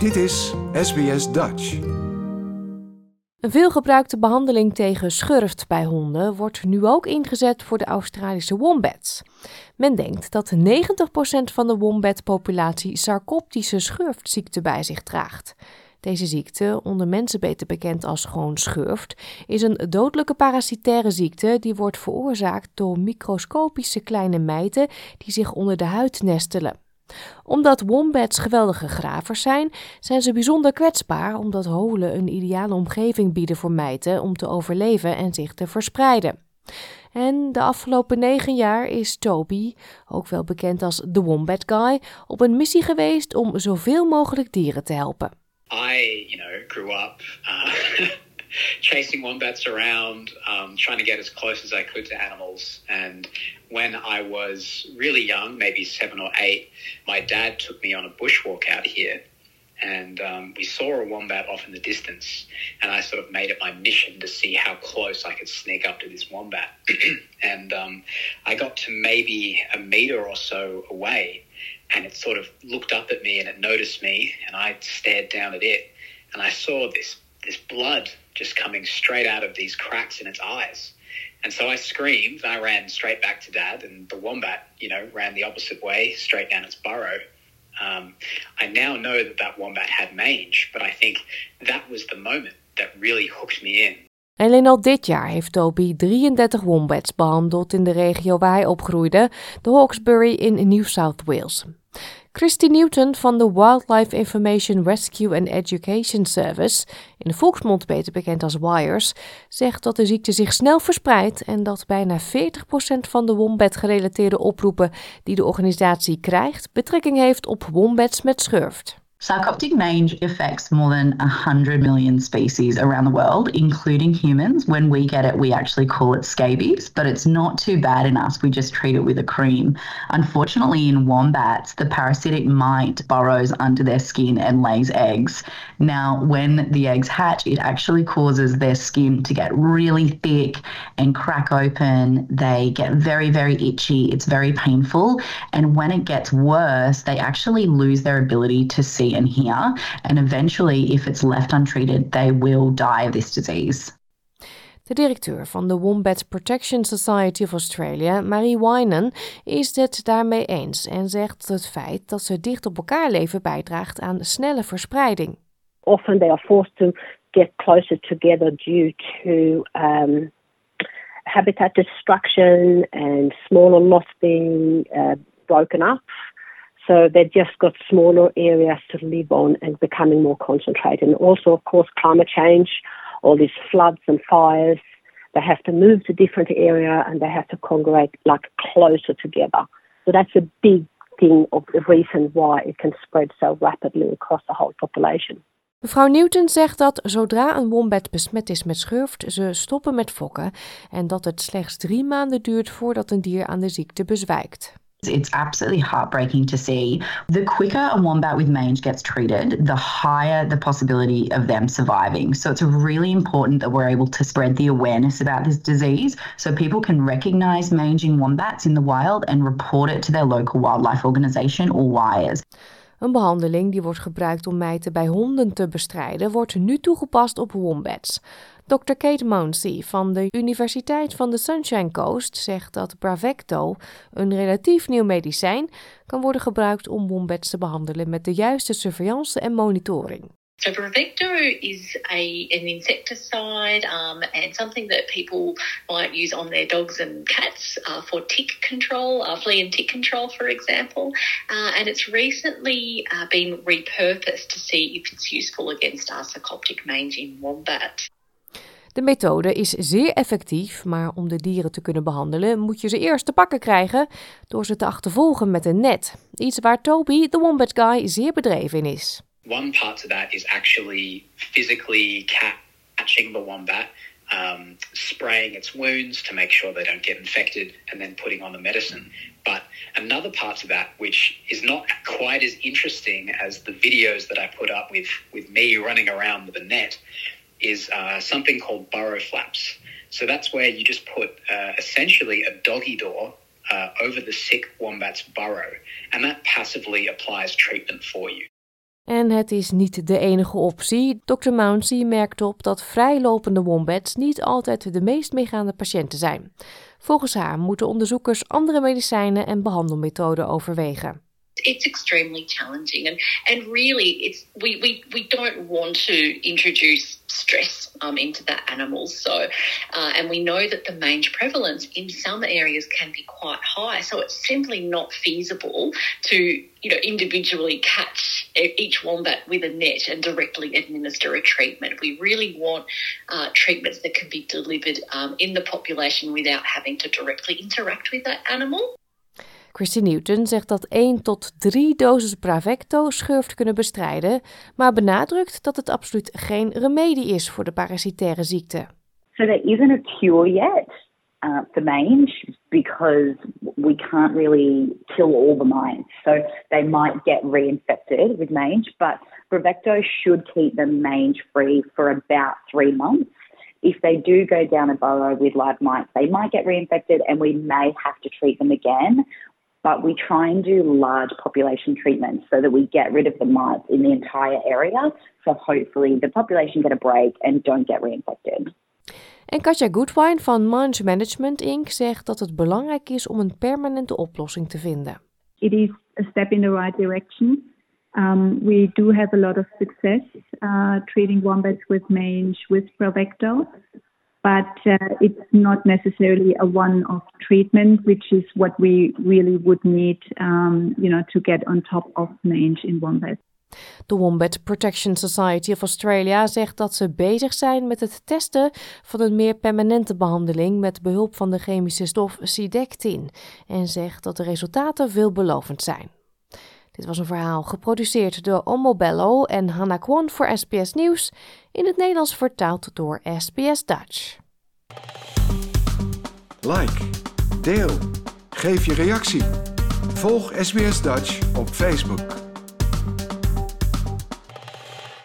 Dit is SBS Dutch. Een veelgebruikte behandeling tegen schurft bij honden wordt nu ook ingezet voor de Australische wombats. Men denkt dat 90% van de wombat-populatie sarcoptische schurftziekte bij zich draagt. Deze ziekte, onder mensen beter bekend als gewoon schurft, is een dodelijke parasitaire ziekte die wordt veroorzaakt door microscopische kleine mijten die zich onder de huid nestelen omdat wombats geweldige gravers zijn, zijn ze bijzonder kwetsbaar omdat holen een ideale omgeving bieden voor mijten om te overleven en zich te verspreiden. En de afgelopen negen jaar is Toby, ook wel bekend als The Wombat Guy, op een missie geweest om zoveel mogelijk dieren te helpen. I, you know, grew up uh, chasing wombats around, um, trying to get as close as I could to animals. And when I was really young, maybe seven or eight, my dad took me on a bushwalk out here. And um, we saw a wombat off in the distance. And I sort of made it my mission to see how close I could sneak up to this wombat. and um, I got to maybe a meter or so away. And it sort of looked up at me and it noticed me. And I stared down at it. And I saw this, this blood just coming straight out of these cracks in its eyes. And so I screamed and I ran straight back to dad, and the wombat, you know, ran the opposite way, straight down its burrow. Um, I now know that that wombat had mange, but I think that was the moment that really hooked me in. Alleen al dit jaar heeft Toby 33 wombats behandeld in de regio waar hij opgroeide, de Hawkesbury in New South Wales. Christy Newton van de Wildlife Information Rescue and Education Service, in de volksmond beter bekend als WIRES, zegt dat de ziekte zich snel verspreidt en dat bijna 40% van de wombat-gerelateerde oproepen die de organisatie krijgt betrekking heeft op wombats met schurft. Sarcoptic mange affects more than 100 million species around the world, including humans. When we get it, we actually call it scabies, but it's not too bad in us. We just treat it with a cream. Unfortunately, in wombats, the parasitic mite burrows under their skin and lays eggs. Now, when the eggs hatch, it actually causes their skin to get really thick and crack open. They get very, very itchy. It's very painful. And when it gets worse, they actually lose their ability to see and hear. And eventually, if it's left untreated, they will die of this disease. De directeur van de Wombat Protection Society of Australia, Marie Wynan, is het daarmee eens en zegt het feit dat ze dicht op elkaar leven bijdraagt aan snelle verspreiding. Often they are forced to get closer together due to um, habitat destruction and smaller lots being uh, broken up. So they've just got smaller areas to live on and becoming more concentrated. And also, of course, climate change, all these floods and fires. They have to move to different area and they have to congregate like closer together. So that's a big thing of the reason why it can spread so rapidly across the whole population. Mevrouw Newton zegt dat zodra een wombat besmet is met schurft, ze stoppen met fokken en dat het slechts drie maanden duurt voordat een dier aan de ziekte bezwijkt. It's absolutely heartbreaking to see. The quicker a wombat with mange gets treated, the higher the possibility of them surviving. So it's really important that we're able to spread the awareness about this disease so people can recognize manging wombats in the wild and report it to their local wildlife organisation or WIRES. Een behandeling die wordt gebruikt om mijten bij honden te bestrijden, wordt nu toegepast op wombats. Dr. Kate Mounsey van de Universiteit van de Sunshine Coast zegt dat Bravecto, een relatief nieuw medicijn, kan worden gebruikt om wombats te behandelen met de juiste surveillance en monitoring. So Bravecto is a an insecticide um, and something that people might use on their dogs and cats uh, for tick control, uh, flea and tick control, for example. Uh, and it's recently uh, been repurposed to see if it's useful against sarcoptic mange in wombat. De methode is zeer effectief, maar om de dieren te kunnen behandelen moet je ze eerst te pakken krijgen door ze te achtervolgen met een net. Iets waar Toby, de Wombat Guy, zeer bedreven in is. One part of that is actually physically catching the wombat, um, spraying its wounds to make sure they don't get infected, and then putting on the medicine. But another part of that, which is not quite as interesting as the videos that I put up with, with me running around with a net, is uh, something called burrow flaps. So that's where you just put uh, essentially a doggy door uh, over the sick wombat's burrow, and that passively applies treatment for you. En het is niet de enige optie. Dr. Mounsey merkt op dat vrijlopende wombats niet altijd de meest meegaande patiënten zijn. Volgens haar moeten onderzoekers andere medicijnen en behandelmethoden overwegen. It's extremely challenging. And and really it's we we, we don't want to introduce stress um, into the animals. So uh, and we know that the mange prevalence in some areas can be quite high. So it's simply not feasible to you know individually catch each wombat with a net and directly administer a treatment. We really want uh, treatments that can be delivered um, in the population without having to directly interact with that animal Christy Newton zegt dat 1 tot 3 doses Bravecto schurft kunnen bestrijden, maar benadrukt dat het absoluut geen remedie is voor de parasitaire ziekte. So there isn't a cure yet uh, for mange because we can't really kill all the mites. So they might get reinfected with mange, but Bravecto should keep them mange free for about three months. If they do go down a burrow with live mites, they might get reinfected and we may have to treat them again but we try and do large population treatments so that we get rid of the mites in the entire area. So hopefully the population get a break and don't get reinfected. En Katja Goodwine van Mange Management Inc. zegt dat het belangrijk is om een permanente oplossing te vinden. It is a step in the right direction. Um, we do have a lot of success uh, treating wombats with mange with Provecto. But uh, it's not necessarily a one-off treatment, which is what we really would need, um, you know, to get on top of mange in wombats. De Wombat Protection Society of Australia zegt dat ze bezig zijn met het testen van een meer permanente behandeling met behulp van de chemische stof Sidectin en zegt dat de resultaten veelbelovend zijn. Dit was een verhaal geproduceerd door Omobello en Hannah Kwon voor SBS Nieuws, in het Nederlands vertaald door SBS Dutch. Like, deel, geef je reactie. Volg SBS Dutch op Facebook.